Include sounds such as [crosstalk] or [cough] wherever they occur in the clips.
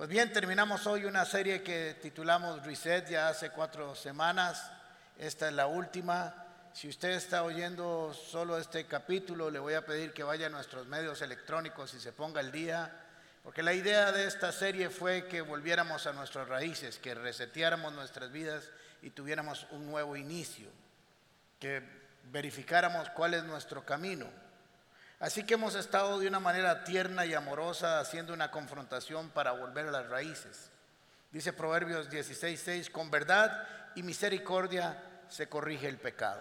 Pues bien, terminamos hoy una serie que titulamos Reset ya hace cuatro semanas. Esta es la última. Si usted está oyendo solo este capítulo, le voy a pedir que vaya a nuestros medios electrónicos y se ponga el día, porque la idea de esta serie fue que volviéramos a nuestras raíces, que reseteáramos nuestras vidas y tuviéramos un nuevo inicio, que verificáramos cuál es nuestro camino. Así que hemos estado de una manera tierna y amorosa haciendo una confrontación para volver a las raíces. Dice Proverbios 16:6, con verdad y misericordia se corrige el pecado.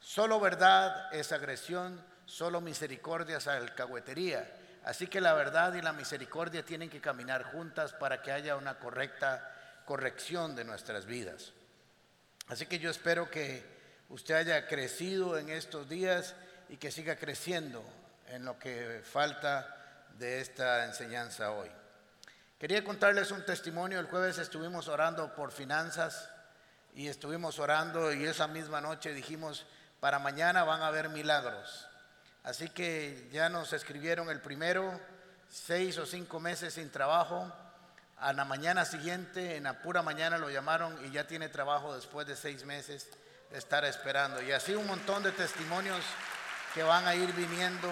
Solo verdad es agresión, solo misericordia es alcahuetería. Así que la verdad y la misericordia tienen que caminar juntas para que haya una correcta corrección de nuestras vidas. Así que yo espero que usted haya crecido en estos días y que siga creciendo en lo que falta de esta enseñanza hoy. Quería contarles un testimonio. El jueves estuvimos orando por finanzas y estuvimos orando y esa misma noche dijimos, para mañana van a haber milagros. Así que ya nos escribieron el primero, seis o cinco meses sin trabajo. A la mañana siguiente, en la pura mañana lo llamaron y ya tiene trabajo después de seis meses de estar esperando. Y así un montón de testimonios que van a ir viniendo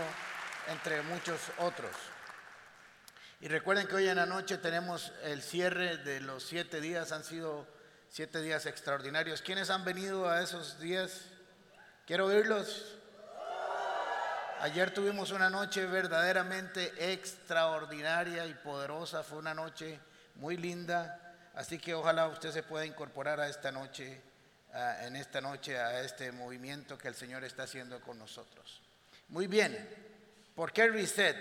entre muchos otros. Y recuerden que hoy en la noche tenemos el cierre de los siete días, han sido siete días extraordinarios. ¿Quiénes han venido a esos días? Quiero oírlos. Ayer tuvimos una noche verdaderamente extraordinaria y poderosa, fue una noche muy linda, así que ojalá usted se pueda incorporar a esta noche, en esta noche, a este movimiento que el Señor está haciendo con nosotros. Muy bien, ¿Por qué reset?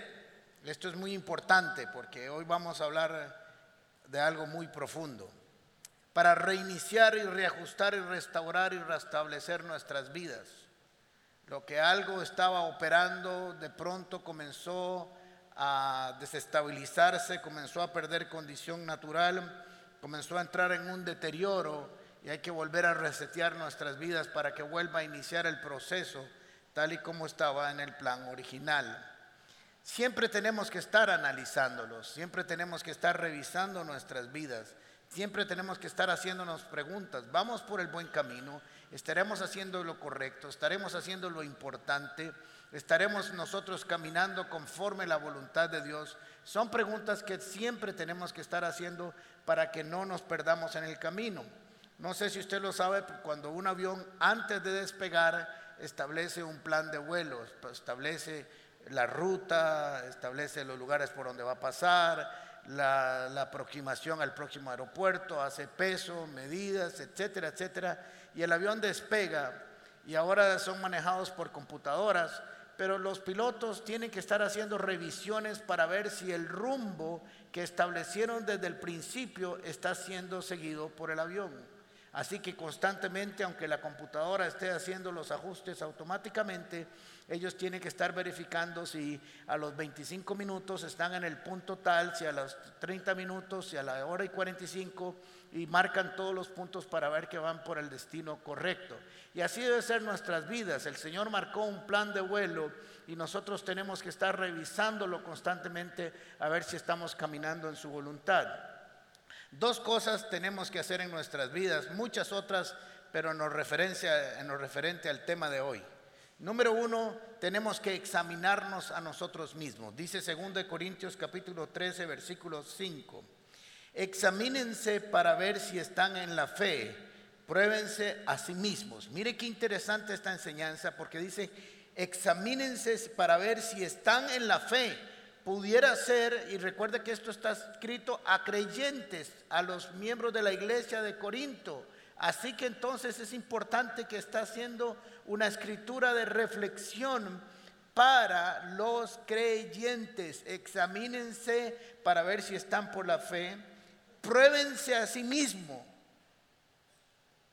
Esto es muy importante porque hoy vamos a hablar de algo muy profundo. Para reiniciar y reajustar y restaurar y restablecer nuestras vidas. Lo que algo estaba operando de pronto comenzó a desestabilizarse, comenzó a perder condición natural, comenzó a entrar en un deterioro y hay que volver a resetear nuestras vidas para que vuelva a iniciar el proceso tal y como estaba en el plan original. Siempre tenemos que estar analizándolos, siempre tenemos que estar revisando nuestras vidas, siempre tenemos que estar haciéndonos preguntas. ¿Vamos por el buen camino? ¿Estaremos haciendo lo correcto? ¿Estaremos haciendo lo importante? ¿Estaremos nosotros caminando conforme la voluntad de Dios? Son preguntas que siempre tenemos que estar haciendo para que no nos perdamos en el camino. No sé si usted lo sabe, cuando un avión antes de despegar establece un plan de vuelo, establece la ruta, establece los lugares por donde va a pasar, la, aproximación al próximo aeropuerto, hace peso, medidas, etcétera, etcétera. Y el avión despega y ahora son manejados por computadoras, pero los pilotos tienen que estar haciendo revisiones para ver si el rumbo que establecieron desde el principio está siendo seguido por el avión. Así que constantemente, aunque la computadora esté haciendo los ajustes automáticamente, ellos tienen que estar verificando si a los 25 minutos están en el punto tal, si a los 30 minutos, si a la hora y 45, y marcan todos los puntos para ver que van por el destino correcto. Y así debe ser nuestras vidas. El Señor marcó un plan de vuelo y nosotros tenemos que estar revisándolo constantemente a ver si estamos caminando en su voluntad. Dos cosas tenemos que hacer en nuestras vidas, muchas otras, pero en lo, en lo referente al tema de hoy. Número uno, tenemos que examinarnos a nosotros mismos. Dice 2 Corintios capítulo 13, versículo 5. Examínense para ver si están en la fe. Pruébense a sí mismos. Mire qué interesante esta enseñanza porque dice, examínense para ver si están en la fe pudiera ser, y recuerde que esto está escrito a creyentes, a los miembros de la iglesia de Corinto. Así que entonces es importante que está haciendo una escritura de reflexión para los creyentes. Examínense para ver si están por la fe. Pruébense a sí mismos.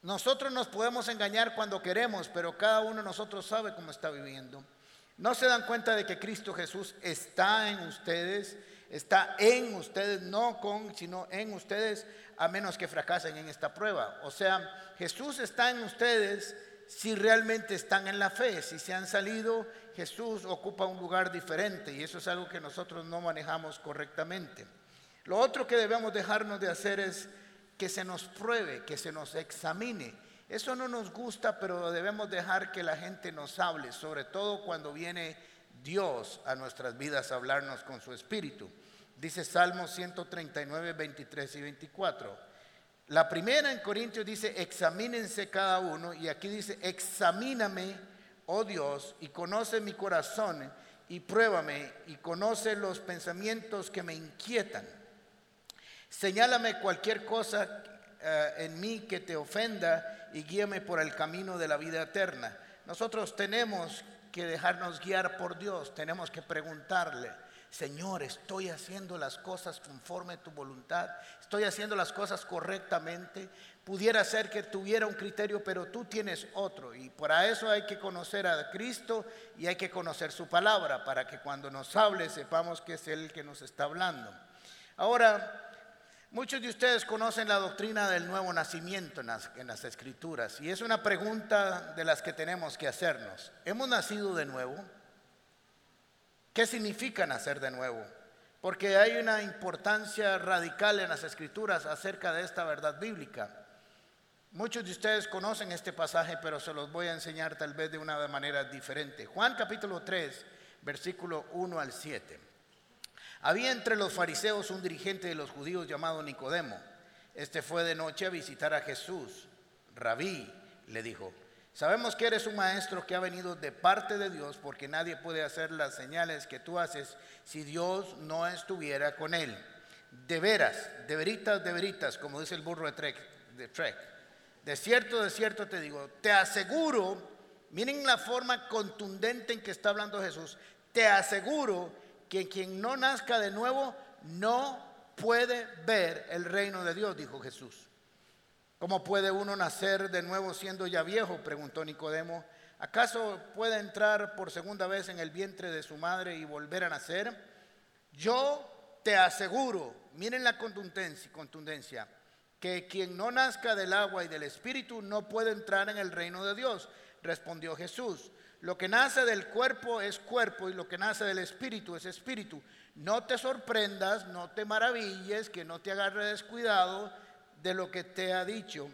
Nosotros nos podemos engañar cuando queremos, pero cada uno de nosotros sabe cómo está viviendo. No se dan cuenta de que Cristo Jesús está en ustedes, está en ustedes, no con, sino en ustedes, a menos que fracasen en esta prueba. O sea, Jesús está en ustedes si realmente están en la fe. Si se han salido, Jesús ocupa un lugar diferente y eso es algo que nosotros no manejamos correctamente. Lo otro que debemos dejarnos de hacer es que se nos pruebe, que se nos examine. Eso no nos gusta, pero debemos dejar que la gente nos hable, sobre todo cuando viene Dios a nuestras vidas a hablarnos con su espíritu. Dice Salmos 139, 23 y 24. La primera en Corintios dice, examínense cada uno, y aquí dice, examíname, oh Dios, y conoce mi corazón, y pruébame, y conoce los pensamientos que me inquietan. Señálame cualquier cosa eh, en mí que te ofenda, y guíame por el camino de la vida eterna. Nosotros tenemos que dejarnos guiar por Dios, tenemos que preguntarle. Señor, estoy haciendo las cosas conforme a tu voluntad, estoy haciendo las cosas correctamente. Pudiera ser que tuviera un criterio, pero tú tienes otro. Y para eso hay que conocer a Cristo y hay que conocer su palabra, para que cuando nos hable sepamos que es Él que nos está hablando. Ahora, muchos de ustedes conocen la doctrina del nuevo nacimiento en las, escrituras. Y es una pregunta de las que tenemos que hacernos. ¿Hemos nacido de nuevo? ¿Qué significa nacer de nuevo? Porque hay una importancia radical en las escrituras acerca de esta verdad bíblica. Muchos de ustedes conocen este pasaje, pero se los voy a enseñar tal vez de una manera diferente. Juan capítulo 3, versículo 1 al 7. Había entre los fariseos un dirigente de los judíos llamado Nicodemo. Este fue de noche a visitar a Jesús. Rabí le dijo, Sabemos que eres un maestro que ha venido de parte de Dios porque nadie puede hacer las señales que tú haces si Dios no estuviera con él. De veras, de veritas, de veritas, como dice el burro de Trek. De, Trek. de cierto, de cierto te digo, te aseguro, miren la forma contundente en que está hablando Jesús, te aseguro quien no nazca de nuevo no puede ver el reino de Dios, dijo Jesús. ¿Cómo puede uno nacer de nuevo siendo ya viejo? preguntó Nicodemo. ¿Acaso puede entrar por segunda vez en el vientre de su madre y volver a nacer? Yo te aseguro, miren la contundencia, que quien no nazca del agua y del espíritu no puede entrar en el reino de Dios, respondió Jesús. Lo que nace del cuerpo es cuerpo y lo que nace del espíritu es espíritu. No te sorprendas, no te maravilles, que no te agarre descuidado de lo que te ha dicho,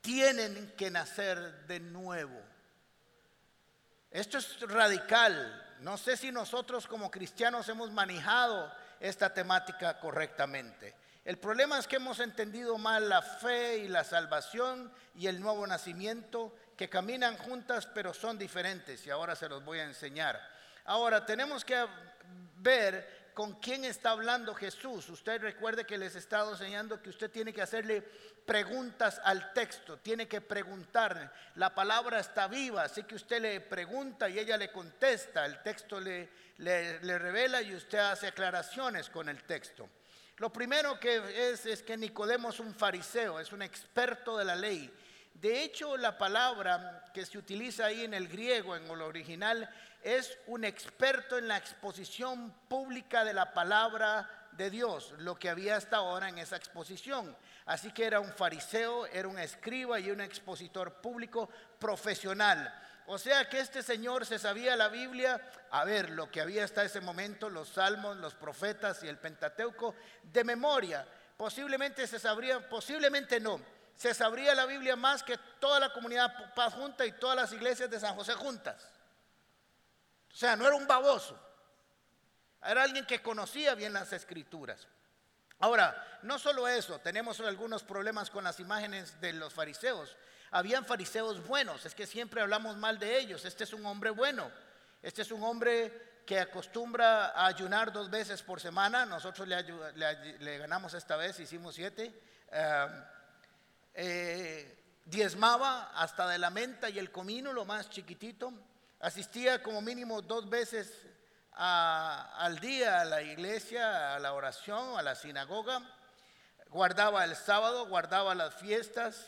tienen que nacer de nuevo. Esto es radical. No sé si nosotros como cristianos hemos manejado esta temática correctamente. El problema es que hemos entendido mal la fe y la salvación y el nuevo nacimiento que caminan juntas pero son diferentes y ahora se los voy a enseñar. Ahora tenemos que ver con quién está hablando Jesús. Usted recuerde que les he estado enseñando que usted tiene que hacerle preguntas al texto, tiene que preguntar. La palabra está viva, así que usted le pregunta y ella le contesta. El texto le, le, revela y usted hace aclaraciones con el texto. Lo primero que es es que Nicodemo es un fariseo, es un experto de la ley. De hecho, la palabra que se utiliza ahí en el griego, en el original, es un experto en la exposición pública de la palabra de Dios, lo que había hasta ahora en esa exposición. Así que era un fariseo, era un escriba y un expositor público profesional. O sea que este señor se sabía la Biblia, a ver, lo que había hasta ese momento, los salmos, los profetas y el Pentateuco, de memoria. Posiblemente se sabría, posiblemente no, se sabría la Biblia más que toda la comunidad paz junta y todas las iglesias de San José juntas. O sea, no era un baboso. Era alguien que conocía bien las escrituras. Ahora, no solo eso, tenemos algunos problemas con las imágenes de los fariseos. Habían fariseos buenos, es que siempre hablamos mal de ellos. Este es un hombre bueno. Este es un hombre que acostumbra a ayunar dos veces por semana. Nosotros le, ganamos esta vez, hicimos siete. Eh, diezmaba hasta de la menta y el comino, lo más chiquitito. Asistía como mínimo dos veces al día a la iglesia, a la oración, a la sinagoga. Guardaba el sábado, guardaba las fiestas,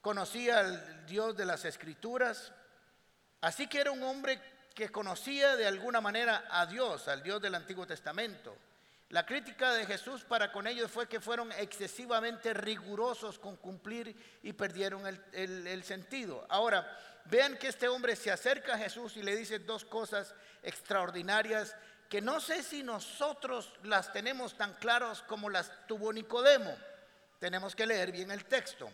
conocía al Dios de las escrituras. Así que era un hombre que conocía de alguna manera a Dios, al Dios del Antiguo Testamento. La crítica de Jesús para con ellos fue que fueron excesivamente rigurosos con cumplir y perdieron el, sentido. Ahora, vean que este hombre se acerca a Jesús y le dice dos cosas extraordinarias que no sé si nosotros las tenemos tan claras como las tuvo Nicodemo. Tenemos que leer bien el texto.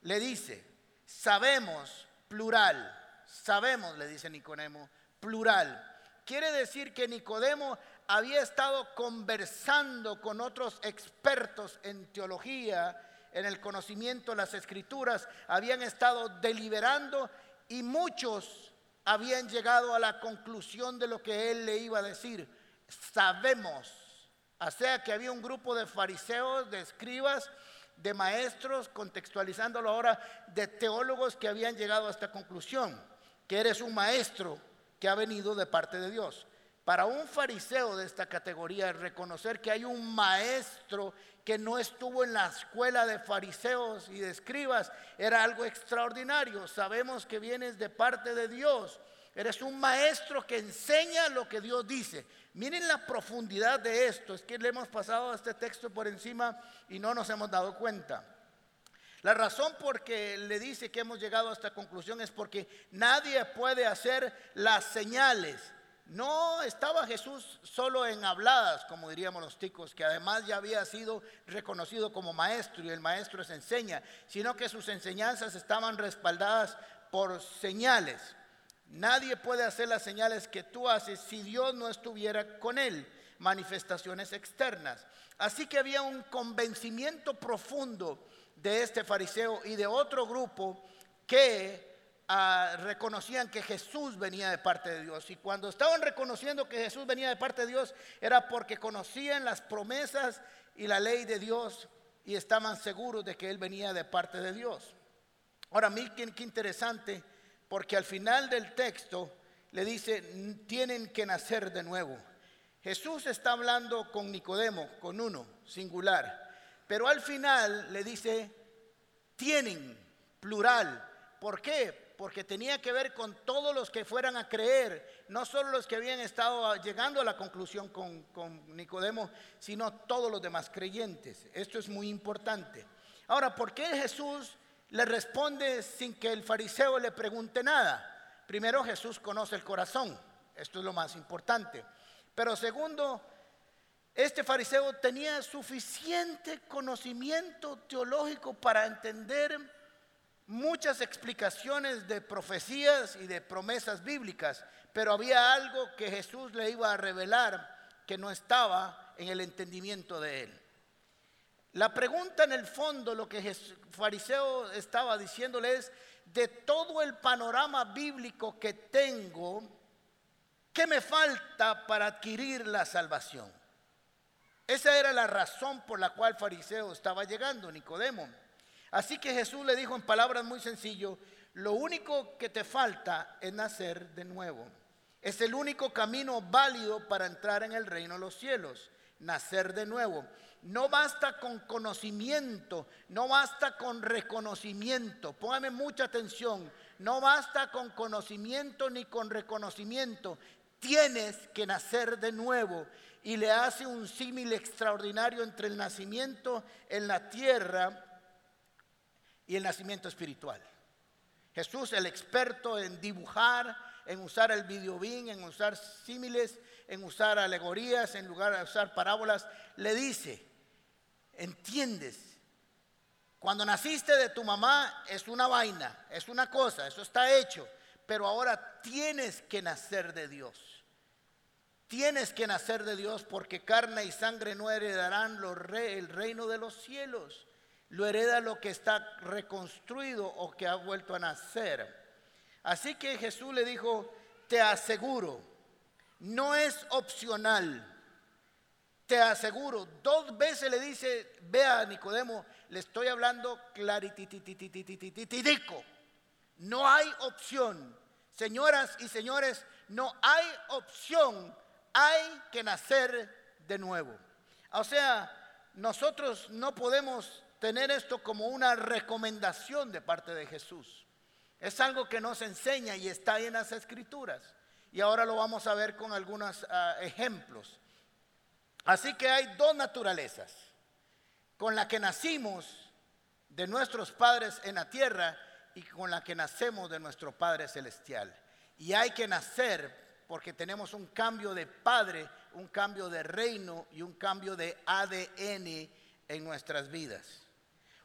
Le dice, sabemos, plural, sabemos, le dice Nicodemo, plural. Quiere decir que Nicodemo había estado conversando con otros expertos en teología, en el conocimiento de las escrituras, habían estado deliberando y muchos habían llegado a la conclusión de lo que él le iba a decir. Sabemos, o sea que había un grupo de fariseos, de escribas, de maestros, contextualizándolo ahora, de teólogos que habían llegado a esta conclusión, que eres un maestro que ha venido de parte de Dios. Para un fariseo de esta categoría, reconocer que hay un maestro que no estuvo en la escuela de fariseos y de escribas era algo extraordinario. Sabemos que vienes de parte de Dios. Eres un maestro que enseña lo que Dios dice. Miren la profundidad de esto. Es que le hemos pasado este texto por encima y no nos hemos dado cuenta. La razón por que le dice que hemos llegado a esta conclusión es porque nadie puede hacer las señales no estaba Jesús solo en habladas, como diríamos los ticos, que además ya había sido reconocido como maestro y el maestro les enseña, sino que sus enseñanzas estaban respaldadas por señales. Nadie puede hacer las señales que tú haces si Dios no estuviera con él, manifestaciones externas. Así que había un convencimiento profundo de este fariseo y de otro grupo que Ah, reconocían que Jesús venía de parte de Dios. Y cuando estaban reconociendo que Jesús venía de parte de Dios, era porque conocían las promesas y la ley de Dios y estaban seguros de que Él venía de parte de Dios. Ahora, qué, qué interesante, porque al final del texto le dice, tienen que nacer de nuevo. Jesús está hablando con Nicodemo, con uno, singular, pero al final le dice, tienen, plural. ¿Por qué? Porque tenía que ver con todos los que fueran a creer, no solo los que habían estado llegando a la conclusión con, con Nicodemo, sino todos los demás creyentes. Esto es muy importante. Ahora, ¿por qué Jesús le responde sin que el fariseo le pregunte nada? Primero, Jesús conoce el corazón, esto es lo más importante. Pero segundo, este fariseo tenía suficiente conocimiento teológico para entender muchas explicaciones de profecías y de promesas bíblicas, pero había algo que Jesús le iba a revelar que no estaba en el entendimiento de él. La pregunta en el fondo, lo que el fariseo estaba diciéndole es, de todo el panorama bíblico que tengo, ¿qué me falta para adquirir la salvación? Esa era la razón por la cual el fariseo estaba llegando, Nicodemo. Así que Jesús le dijo en palabras muy sencillas, lo único que te falta es nacer de nuevo. Es el único camino válido para entrar en el reino de los cielos, nacer de nuevo. No basta con conocimiento, no basta con reconocimiento. Póngame mucha atención. No basta con conocimiento ni con reconocimiento. Tienes que nacer de nuevo. Y le hace un símil extraordinario entre el nacimiento en la tierra y el nacimiento espiritual. Jesús, el experto en dibujar, en usar el videobin, en usar símiles, en usar alegorías, en lugar de usar parábolas, le dice, entiendes, cuando naciste de tu mamá es una vaina, es una cosa, eso está hecho, pero ahora tienes que nacer de Dios. Tienes que nacer de Dios porque carne y sangre no heredarán los el reino de los cielos lo hereda lo que está reconstruido o que ha vuelto a nacer. Así que Jesús le dijo, te aseguro, no es opcional, te aseguro, dos veces le dice, vea Nicodemo, le estoy hablando claritititititico, no hay opción. Señoras y señores, no hay opción, hay que nacer de nuevo. O sea, nosotros no podemos tener esto como una recomendación de parte de Jesús. Es algo que nos enseña y está en las escrituras. Y ahora lo vamos a ver con algunos ah, ejemplos. Así que hay dos naturalezas. Con la que nacimos de nuestros padres en la tierra y con la que nacemos de nuestro Padre Celestial. Y hay que nacer porque tenemos un cambio de padre, un cambio de reino y un cambio de ADN en nuestras vidas.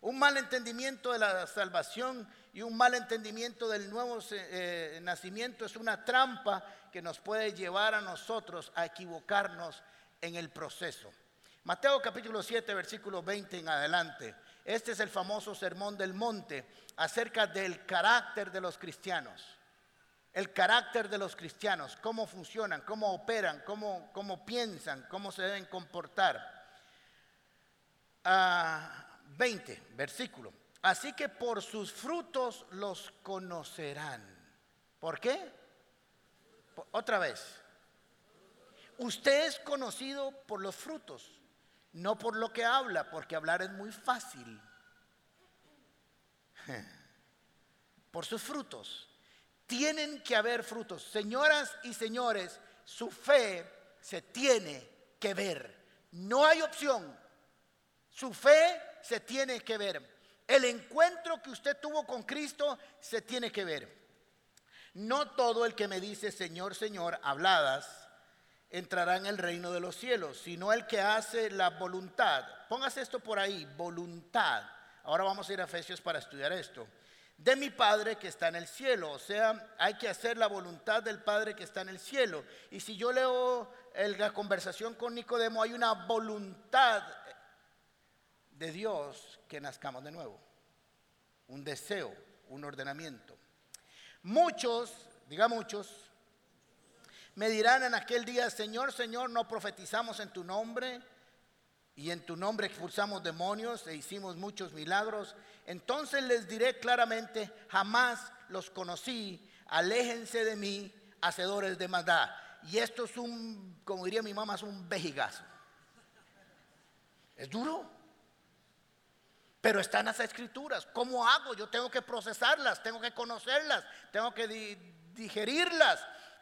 Un mal entendimiento de la salvación y un mal entendimiento del nuevo eh, nacimiento es una trampa que nos puede llevar a nosotros a equivocarnos en el proceso. Mateo capítulo 7, versículo 20 en adelante. Este es el famoso sermón del monte acerca del carácter de los cristianos. El carácter de los cristianos, cómo funcionan, cómo operan, cómo, cómo piensan, cómo se deben comportar. 20, ah, versículo. Así que por sus frutos los conocerán. ¿Por qué? Otra vez. Usted es conocido por los frutos. No por lo que habla, porque hablar es muy fácil. [laughs] Por sus frutos. Tienen que haber frutos. Señoras y señores, su fe se tiene que ver. No hay opción. Su fe se tiene que ver. El encuentro que usted tuvo con Cristo se tiene que ver. No todo el que me dice Señor, Señor, habladas, entrará en el reino de los cielos, sino el que hace la voluntad. Póngase esto por ahí, voluntad. Ahora vamos a ir a Efesios para estudiar esto. De mi Padre que está en el cielo. O sea, hay que hacer la voluntad del Padre que está en el cielo. Y si yo leo la conversación con Nicodemo, hay una voluntad de Dios que nazcamos de nuevo. Un deseo, un ordenamiento. Muchos, diga muchos, me dirán en aquel día, Señor, Señor, no profetizamos en tu nombre y en tu nombre expulsamos demonios e hicimos muchos milagros. Entonces les diré claramente, jamás los conocí, aléjense de mí, hacedores de maldad. Y esto es un, como diría mi mamá, es un vejigazo. Es duro. Pero están las escrituras. ¿Cómo hago? Yo tengo que procesarlas, tengo que conocerlas, tengo que digerirlas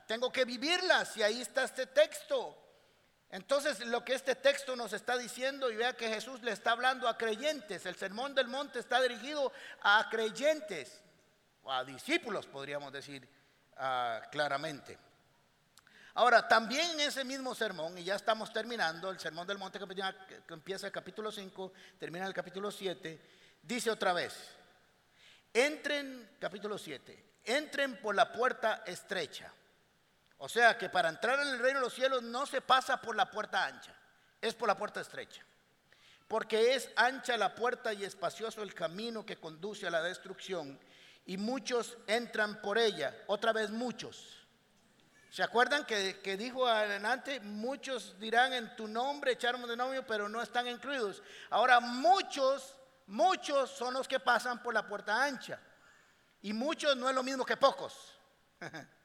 tengo que vivirlas y ahí está este texto. Entonces lo que este texto nos está diciendo y vea que Jesús le está hablando a creyentes, el sermón del monte está dirigido a creyentes, o a discípulos podríamos decir ah, claramente. Ahora, también en ese mismo sermón, y ya estamos terminando, el sermón del monte que empieza el capítulo 5, termina el capítulo 7, dice otra vez, entren, capítulo 7, entren por la puerta estrecha. O sea que para entrar en el reino de los cielos no se pasa por la puerta ancha, es por la puerta estrecha. Porque es ancha la puerta y espacioso el camino que conduce a la destrucción y muchos entran por ella, otra vez muchos. ¿Se acuerdan que, que, dijo adelante? Muchos dirán en tu nombre, echarnos de novio, pero no están incluidos. Ahora muchos, muchos son los que pasan por la puerta ancha. Y muchos no es lo mismo que pocos. [laughs]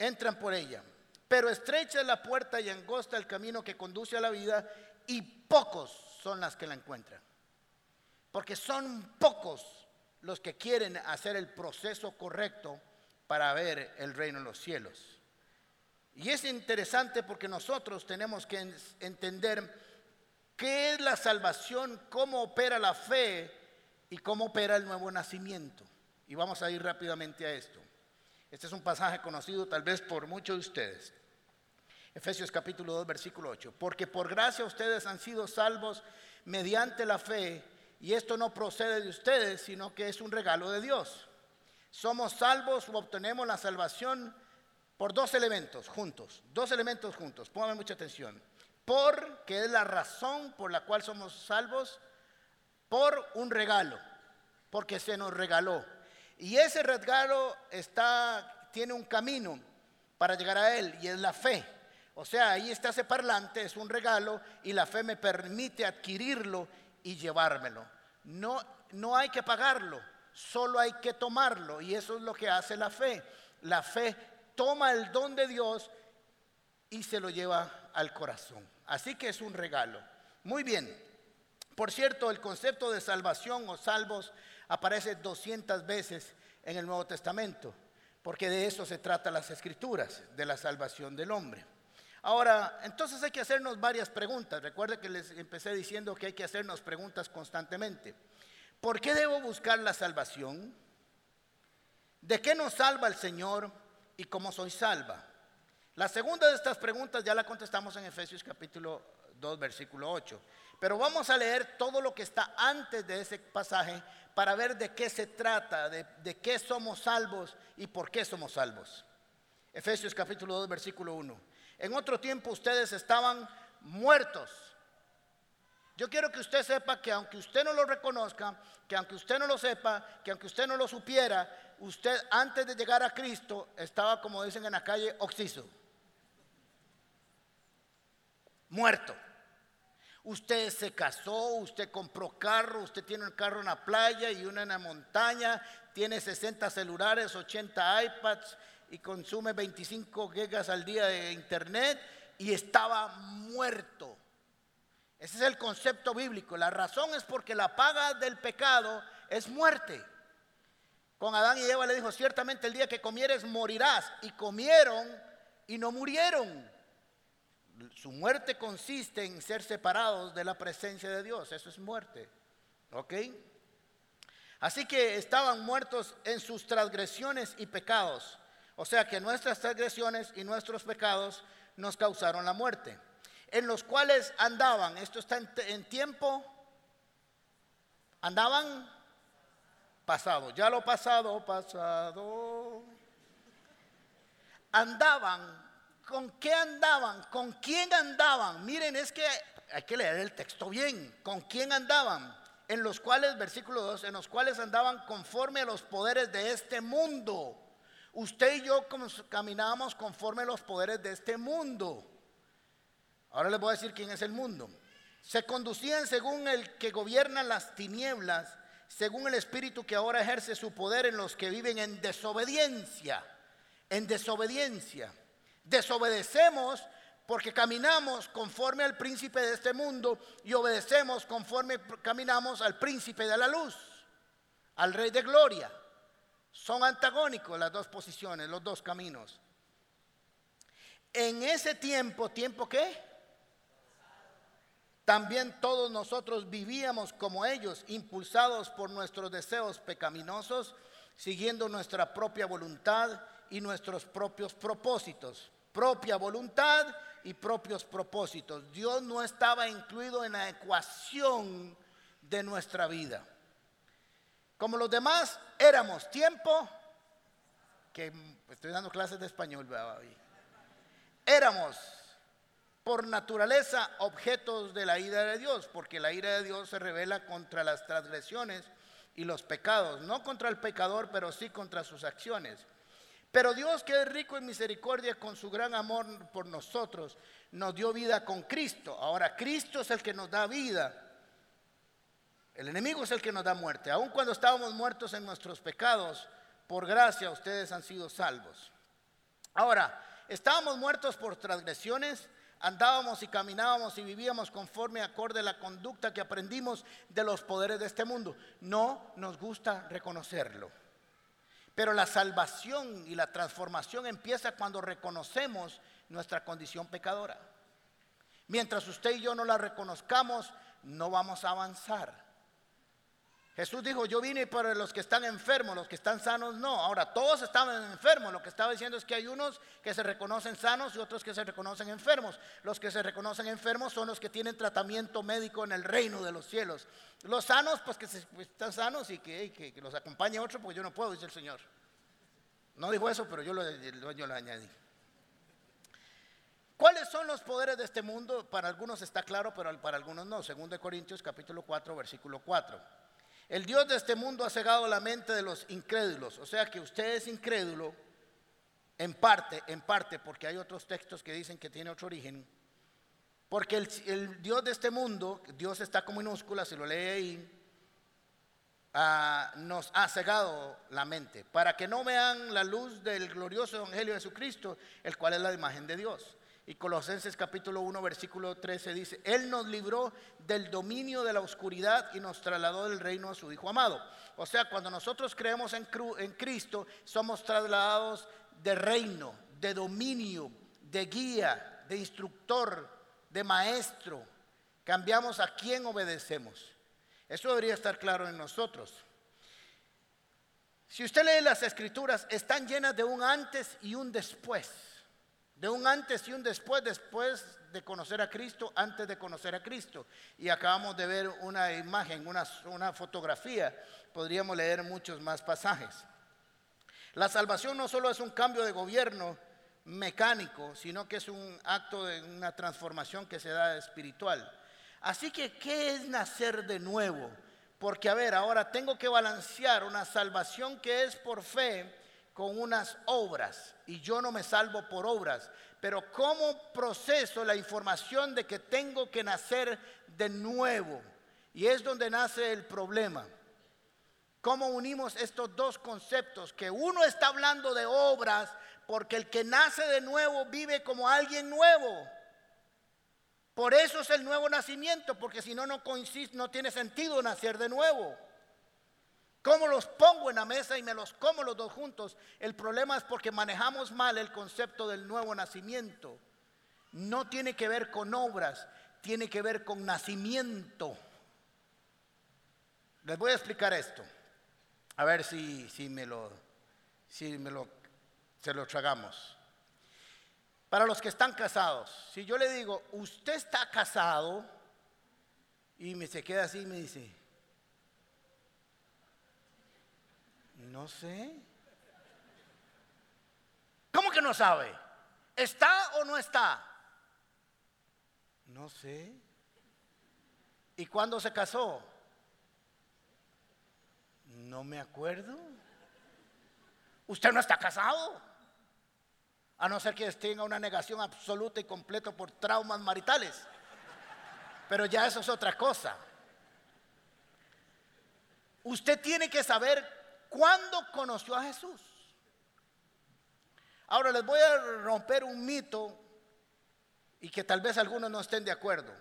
entran por ella. Pero estrecha es la puerta y angosta el camino que conduce a la vida y pocos son las que la encuentran. Porque son pocos los que quieren hacer el proceso correcto para ver el reino en los cielos. Y es interesante porque nosotros tenemos que entender qué es la salvación, cómo opera la fe y cómo opera el nuevo nacimiento. Y vamos a ir rápidamente a esto. Este es un pasaje conocido tal vez por muchos de ustedes. Efesios capítulo 2, versículo 8. Porque por gracia ustedes han sido salvos mediante la fe, y esto no procede de ustedes, sino que es un regalo de Dios. Somos salvos o obtenemos la salvación por dos elementos juntos, dos elementos juntos. Pónganme mucha atención. Por, que es la razón por la cual somos salvos, por un regalo, porque se nos regaló. Y ese regalo está, tiene un camino para llegar a él y es la fe. O sea, ahí está ese parlante, es un regalo y la fe me permite adquirirlo y llevármelo. No, no hay que pagarlo, solo hay que tomarlo y eso es lo que hace la fe. La fe toma el don de Dios y se lo lleva al corazón. Así que es un regalo. Muy bien. Por cierto, el concepto de salvación o salvos aparece 200 veces en el Nuevo Testamento, porque de eso se trata las escrituras, de la salvación del hombre. Ahora, entonces hay que hacernos varias preguntas. Recuerde que les empecé diciendo que hay que hacernos preguntas constantemente. ¿Por qué debo buscar la salvación? ¿De qué nos salva el Señor y cómo soy salva? La segunda de estas preguntas ya la contestamos en Efesios capítulo 2, versículo 8. Pero vamos a leer todo lo que está antes de ese pasaje para ver de qué se trata, de, de qué somos salvos y por qué somos salvos. Efesios capítulo 2, versículo 1. En otro tiempo ustedes estaban muertos. Yo quiero que usted sepa que aunque usted no lo reconozca, que aunque usted no lo sepa, que aunque usted no lo supiera, usted antes de llegar a Cristo estaba, como dicen en la calle, oxiso. Muerto. Usted se casó, usted compró carro, usted tiene un carro en la playa y uno en la montaña, tiene 60 celulares, 80 iPads y consume 25 gigas al día de internet y estaba muerto. Ese es el concepto bíblico. La razón es porque la paga del pecado es muerte. Con Adán y Eva le dijo, ciertamente el día que comieres morirás. Y comieron y no murieron. Su muerte consiste en ser separados de la presencia de Dios. Eso es muerte. ¿Ok? Así que estaban muertos en sus transgresiones y pecados. O sea que nuestras transgresiones y nuestros pecados nos causaron la muerte. En los cuales andaban, esto está en, tiempo, andaban pasado, ya lo pasado, pasado. Andaban ¿Con qué andaban? ¿Con quién andaban? Miren, es que hay que leer el texto bien. ¿Con quién andaban? En los cuales, versículo 2, en los cuales andaban conforme a los poderes de este mundo. Usted y yo caminábamos conforme a los poderes de este mundo. Ahora les voy a decir quién es el mundo. Se conducían según el que gobierna las tinieblas, según el espíritu que ahora ejerce su poder en los que viven en desobediencia. En desobediencia. Desobedecemos porque caminamos conforme al príncipe de este mundo y obedecemos conforme caminamos al príncipe de la luz, al rey de gloria. Son antagónicos las dos posiciones, los dos caminos. En ese tiempo, ¿tiempo qué? También todos nosotros vivíamos como ellos, impulsados por nuestros deseos pecaminosos, siguiendo nuestra propia voluntad y nuestros propios propósitos propia voluntad y propios propósitos. Dios no estaba incluido en la ecuación de nuestra vida. Como los demás éramos tiempo, que estoy dando clases de español, éramos por naturaleza objetos de la ira de Dios, porque la ira de Dios se revela contra las transgresiones y los pecados, no contra el pecador, pero sí contra sus acciones. Pero Dios que es rico en misericordia con su gran amor por nosotros, nos dio vida con Cristo. Ahora Cristo es el que nos da vida. El enemigo es el que nos da muerte. Aun cuando estábamos muertos en nuestros pecados, por gracia ustedes han sido salvos. Ahora, estábamos muertos por transgresiones, andábamos y caminábamos y vivíamos conforme acorde a la conducta que aprendimos de los poderes de este mundo. No nos gusta reconocerlo. Pero la salvación y la transformación empieza cuando reconocemos nuestra condición pecadora. Mientras usted y yo no la reconozcamos, no vamos a avanzar. Jesús dijo, yo vine para los que están enfermos, los que están sanos no. Ahora, todos estaban enfermos. Lo que estaba diciendo es que hay unos que se reconocen sanos y otros que se reconocen enfermos. Los que se reconocen enfermos son los que tienen tratamiento médico en el reino de los cielos. Los sanos, pues que pues, están sanos y que, los acompañe otro, porque yo no puedo, dice el Señor. No dijo eso, pero yo lo, yo lo añadí. ¿Cuáles son los poderes de este mundo? Para algunos está claro, pero para algunos no. Según Corintios capítulo 4, versículo 4. El Dios de este mundo ha cegado la mente de los incrédulos. O sea que usted es incrédulo en parte, en parte, porque hay otros textos que dicen que tiene otro origen porque el, Dios de este mundo, Dios está con minúsculas, si lo lee ahí, ah, nos ha cegado la mente para que no vean la luz del glorioso Evangelio de Jesucristo, el cual es la imagen de Dios. Y Colosenses capítulo 1, versículo 13 dice, Él nos libró del dominio de la oscuridad y nos trasladó del reino a su Hijo amado. O sea, cuando nosotros creemos en, en Cristo, somos trasladados de reino, de dominio, de guía, de instructor, de maestro, cambiamos a quién obedecemos. Eso debería estar claro en nosotros. Si usted lee las escrituras, están llenas de un antes y un después de un antes y un después, después de conocer a Cristo, antes de conocer a Cristo. Y acabamos de ver una imagen, una, una fotografía, podríamos leer muchos más pasajes. La salvación no solo es un cambio de gobierno mecánico, sino que es un acto de una transformación que se da espiritual. Así que, ¿qué es nacer de nuevo? Porque, a ver, ahora tengo que balancear una salvación que es por fe con unas obras y yo no me salvo por obras, pero ¿cómo proceso la información de que tengo que nacer de nuevo? Y es donde nace el problema. ¿Cómo unimos estos dos conceptos? Que uno está hablando de obras porque el que nace de nuevo vive como alguien nuevo. Por eso es el nuevo nacimiento, porque si no, no, no tiene sentido nacer de nuevo. ¿Cómo los pongo en la mesa y me los como los dos juntos? El problema es porque manejamos mal el concepto del nuevo nacimiento. No tiene que ver con obras, tiene que ver con nacimiento. Les voy a explicar esto. A ver si, si me lo, si me lo, se lo tragamos. Para los que están casados, si yo le digo, usted está casado, y me se queda así y me dice, No sé. ¿Cómo que no sabe? ¿Está o no está? No sé. ¿Y cuándo se casó? No me acuerdo. ¿Usted no está casado? A no ser que tenga una negación absoluta y completa por traumas maritales. Pero ya eso es otra cosa. Usted tiene que saber ¿Cuándo conoció a Jesús? Ahora les voy a romper un mito y que tal vez algunos no estén de acuerdo.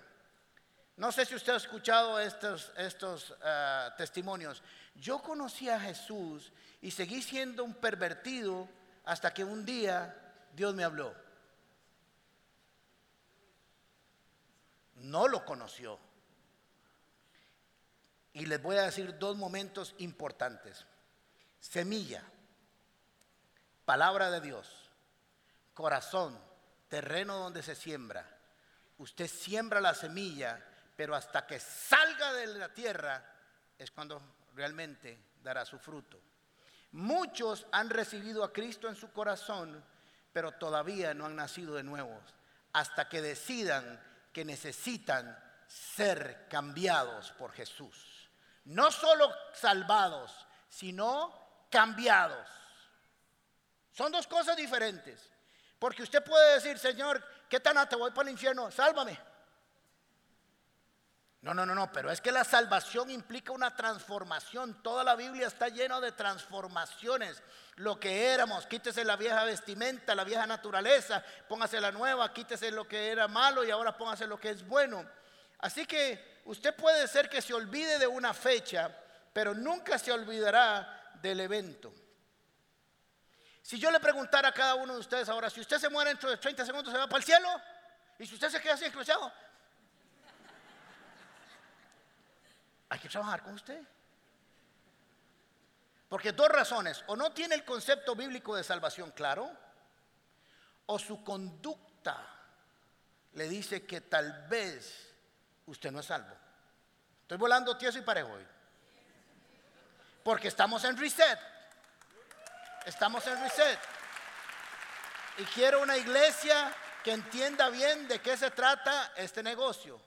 No sé si usted ha escuchado estos, estos ah, testimonios. Yo conocí a Jesús y seguí siendo un pervertido hasta que un día Dios me habló. No lo conoció. Y les voy a decir dos momentos importantes. Semilla, palabra de Dios, corazón, terreno donde se siembra. Usted siembra la semilla, pero hasta que salga de la tierra es cuando realmente dará su fruto. Muchos han recibido a Cristo en su corazón, pero todavía no han nacido de nuevo, hasta que decidan que necesitan ser cambiados por Jesús. No solo salvados, sino cambiados. Son dos cosas diferentes. Porque usted puede decir, Señor, ¿qué tan te voy para el infierno? Sálvame. No, no, no, no, pero es que la salvación implica una transformación. Toda la Biblia está llena de transformaciones. Lo que éramos, quítese la vieja vestimenta, la vieja naturaleza, póngase la nueva, quítese lo que era malo y ahora póngase lo que es bueno. Así que usted puede ser que se olvide de una fecha, pero nunca se olvidará del evento. Si yo le preguntara a cada uno de ustedes ahora, si usted se muere dentro de 30 segundos, ¿se va para el cielo? Y si usted se queda así escruchado, hay que trabajar con usted. Porque dos razones, o no tiene el concepto bíblico de salvación claro, o su conducta le dice que tal vez usted no es salvo. Estoy volando tieso y parejo hoy. Porque estamos en reset. Estamos en reset. Y quiero una iglesia que entienda bien de qué se trata este negocio.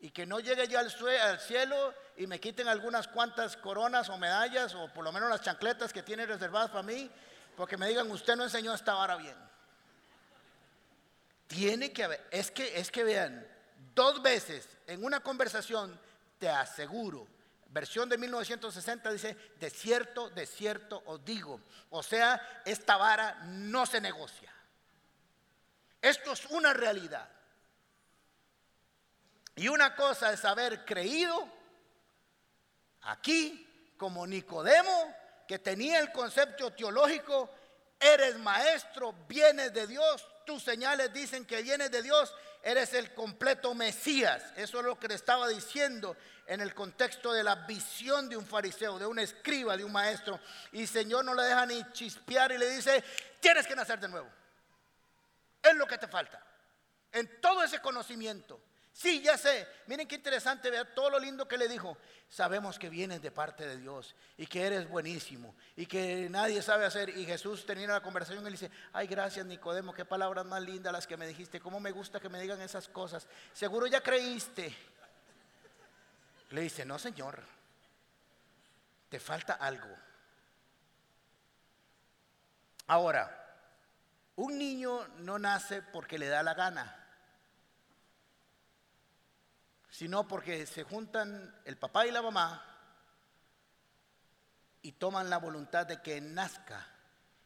Y que no llegue yo al, al cielo y me quiten algunas cuantas coronas o medallas o por lo menos las chancletas que tiene reservadas para mí. Porque me digan, usted no enseñó esta vara bien. Tiene que haber, es que, es que vean, dos veces en una conversación te aseguro versión de 1960 dice, de cierto, de cierto os digo. O sea, esta vara no se negocia. Esto es una realidad. Y una cosa es haber creído aquí como Nicodemo, que tenía el concepto teológico, eres maestro, vienes de Dios, tus señales dicen que vienes de Dios, eres el completo Mesías. Eso es lo que le estaba diciendo en el contexto de la visión de un fariseo, de un escriba, de un maestro. Y el Señor no le deja ni chispear y le dice, tienes que nacer de nuevo. Es lo que te falta. En todo ese conocimiento. Sí, ya sé. Miren qué interesante ver todo lo lindo que le dijo. Sabemos que vienes de parte de Dios y que eres buenísimo y que nadie sabe hacer. Y Jesús tenía la conversación y le dice, ay, gracias Nicodemo, qué palabras más lindas las que me dijiste. Cómo me gusta que me digan esas cosas. Seguro ya creíste. Le dice, no, Señor, te falta algo. Ahora, un niño no nace porque le da la gana sino porque se juntan el papá y la mamá y toman la voluntad de que nazca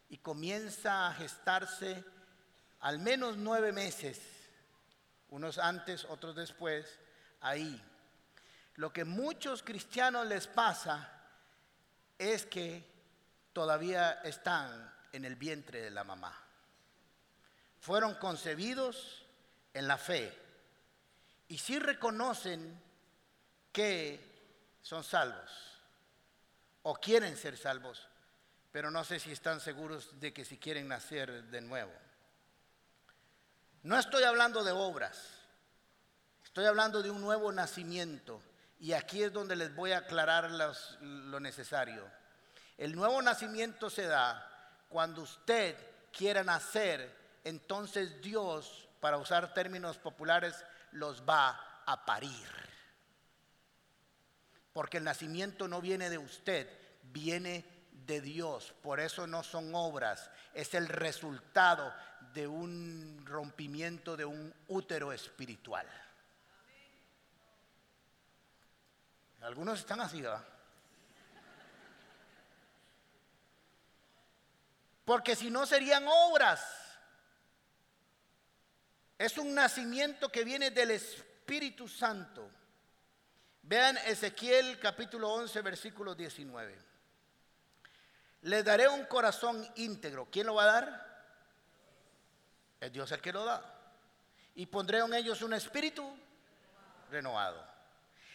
y comienza a gestarse al menos nueve meses, unos antes, otros después, ahí. Lo que muchos cristianos les pasa es que todavía están en el vientre de la mamá. Fueron concebidos en la fe, y si reconocen que son salvos o quieren ser salvos, pero no sé si están seguros de que si quieren nacer de nuevo. No estoy hablando de obras, estoy hablando de un nuevo nacimiento y aquí es donde les voy a aclarar lo necesario. El nuevo nacimiento se da cuando usted quiera nacer, entonces Dios, para usar términos populares, los va a parir. Porque el nacimiento no viene de usted, viene de Dios. Por eso no son obras, es el resultado de un rompimiento de un útero espiritual. Algunos están así, ¿verdad? Porque si no serían obras. Es un nacimiento que viene del Espíritu Santo. Vean Ezequiel capítulo 11, versículo 19. Le daré un corazón íntegro. ¿Quién lo va a dar? Es Dios el que lo da. Y pondré en ellos un espíritu renovado.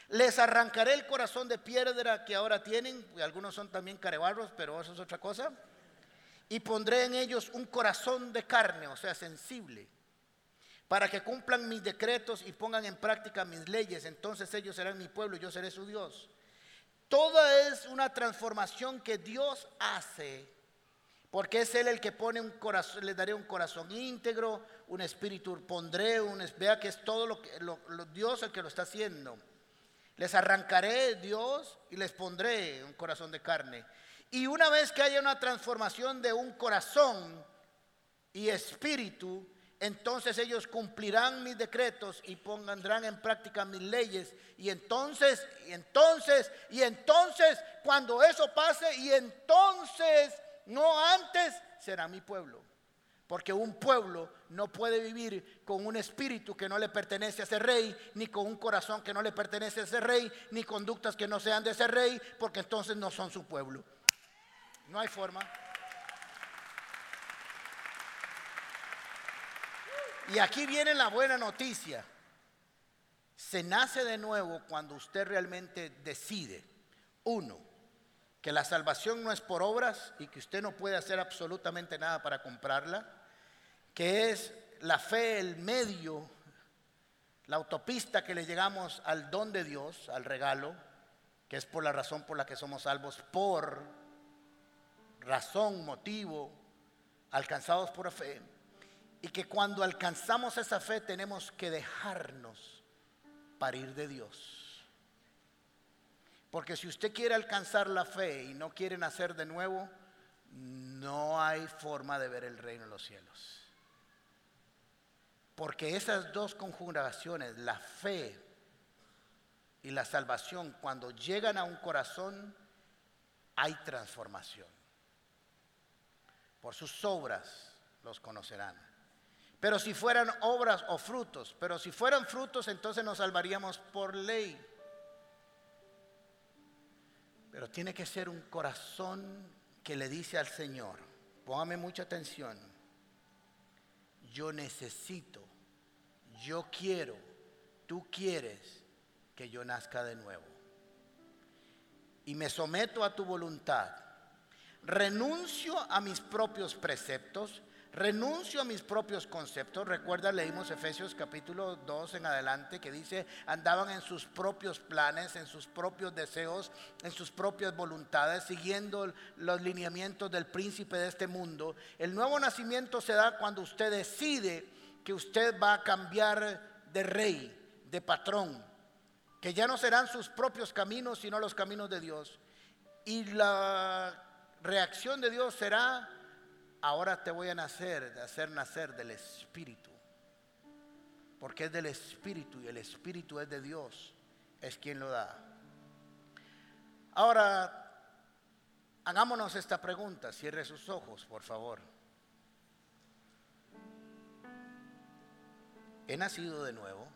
Les arrancaré el corazón de piedra que ahora tienen, algunos son también carebarros, pero eso es otra cosa. Y pondré en ellos un corazón de carne, o sea, sensible para que cumplan mis decretos y pongan en práctica mis leyes. Entonces ellos serán mi pueblo y yo seré su Dios. Toda es una transformación que Dios hace, porque es Él el que pone un corazón, le daré un corazón íntegro, un espíritu, pondré un, vea que es todo lo que Dios el que lo está haciendo. Les arrancaré Dios y les pondré un corazón de carne. Y una vez que haya una transformación de un corazón y espíritu, entonces ellos cumplirán mis decretos y pondrán en práctica mis leyes. Y entonces, y entonces, y entonces, cuando eso pase, y entonces, no antes, será mi pueblo. Porque un pueblo no puede vivir con un espíritu que no le pertenece a ese rey, ni con un corazón que no le pertenece a ese rey, ni conductas que no sean de ese rey, porque entonces no son su pueblo. No hay forma. Y aquí viene la buena noticia. Se nace de nuevo cuando usted realmente decide, uno, que la salvación no es por obras y que usted no puede hacer absolutamente nada para comprarla, que es la fe el medio, la autopista que le llegamos al don de Dios, al regalo, que es por la razón por la que somos salvos, por razón, motivo, alcanzados por fe y que cuando alcanzamos esa fe tenemos que dejarnos parir de Dios. Porque si usted quiere alcanzar la fe y no quiere nacer de nuevo, no hay forma de ver el reino de los cielos. Porque esas dos conjugaciones, la fe y la salvación, cuando llegan a un corazón, hay transformación. Por sus obras los conocerán. Pero si fueran obras o frutos, pero si fueran frutos, entonces nos salvaríamos por ley. Pero tiene que ser un corazón que le dice al Señor, póngame mucha atención, yo necesito, yo quiero, tú quieres que yo nazca de nuevo. Y me someto a tu voluntad. Renuncio a mis propios preceptos renuncio a mis propios conceptos. Recuerda, leímos Efesios capítulo 2 en adelante que dice, andaban en sus propios planes, en sus propios deseos, en sus propias voluntades, siguiendo los lineamientos del príncipe de este mundo. El nuevo nacimiento se da cuando usted decide que usted va a cambiar de rey, de patrón, que ya no serán sus propios caminos, sino los caminos de Dios. Y la reacción de Dios será ahora te voy a nacer, de hacer nacer del Espíritu. Porque es del Espíritu y el Espíritu es de Dios, es quien lo da. Ahora, hagámonos esta pregunta, cierre sus ojos, por favor. ¿He nacido de nuevo?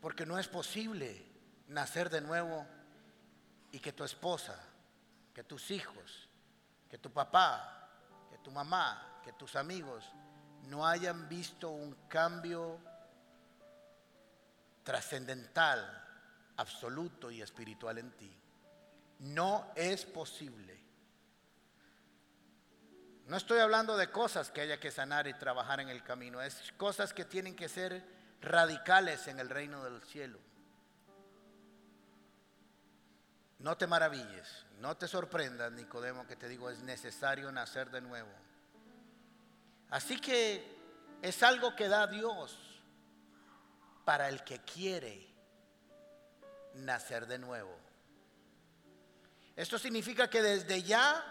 Porque no es posible nacer de nuevo y que tu esposa, que tus hijos, que tu papá, que tu mamá, que tus amigos no hayan visto un cambio trascendental, absoluto y espiritual en ti. No es posible. No estoy hablando de cosas que haya que sanar y trabajar en el camino, es cosas que tienen que ser radicales en el reino del cielo. No te maravilles, no te sorprendas, Nicodemo, que te digo, es necesario nacer de nuevo. Así que es algo que da Dios para el que quiere nacer de nuevo. Esto significa que desde ya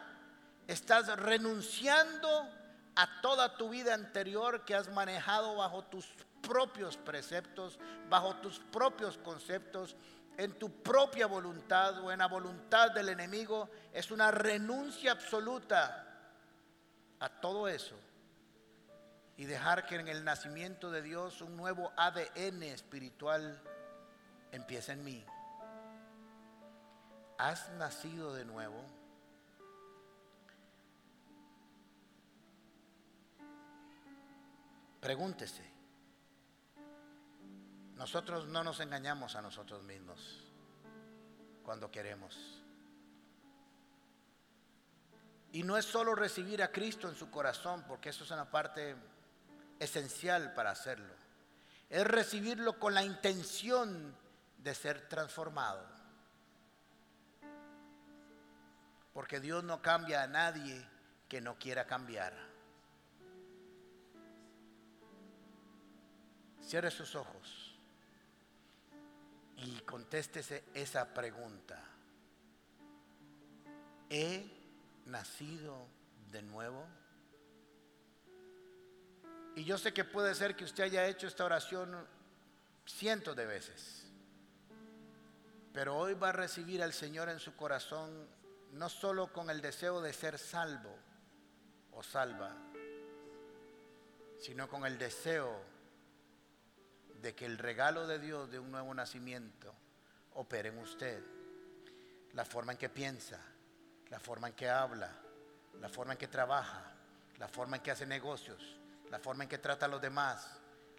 estás renunciando a toda tu vida anterior que has manejado bajo tus propios preceptos, bajo tus propios conceptos en tu propia voluntad o en la voluntad del enemigo, es una renuncia absoluta a todo eso y dejar que en el nacimiento de Dios un nuevo ADN espiritual empiece en mí. ¿Has nacido de nuevo? Pregúntese. Nosotros no nos engañamos a nosotros mismos cuando queremos. Y no es solo recibir a Cristo en su corazón, porque eso es una parte esencial para hacerlo. Es recibirlo con la intención de ser transformado. Porque Dios no cambia a nadie que no quiera cambiar. Cierre sus ojos y contéstese esa pregunta. ¿He nacido de nuevo? Y yo sé que puede ser que usted haya hecho esta oración cientos de veces, pero hoy va a recibir al Señor en su corazón no solo con el deseo de ser salvo o salva, sino con el deseo de que el regalo de Dios de un nuevo nacimiento opere en usted. La forma en que piensa, la forma en que habla, la forma en que trabaja, la forma en que hace negocios, la forma en que trata a los demás,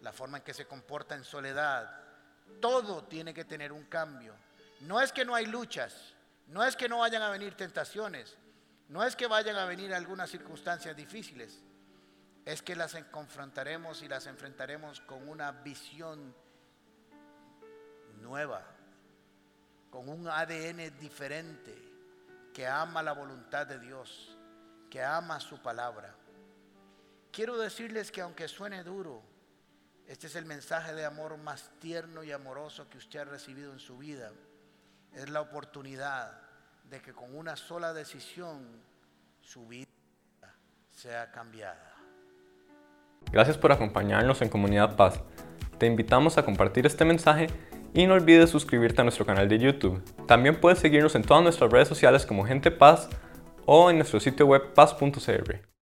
la forma en que se comporta en soledad. Todo tiene que tener un cambio. No es que no hay luchas, no es que no vayan a venir tentaciones, no es que vayan a venir algunas circunstancias difíciles, es que las confrontaremos y las enfrentaremos con una visión nueva, con un ADN diferente, que ama la voluntad de Dios, que ama su palabra. Quiero decirles que aunque suene duro, este es el mensaje de amor más tierno y amoroso que usted ha recibido en su vida. Es la oportunidad de que con una sola decisión su vida sea cambiada. Gracias por acompañarnos en Comunidad Paz. Te invitamos a compartir este mensaje y no olvides suscribirte a nuestro canal de YouTube. También puedes seguirnos en todas nuestras redes sociales como Gente Paz o en nuestro sitio web paz.cr.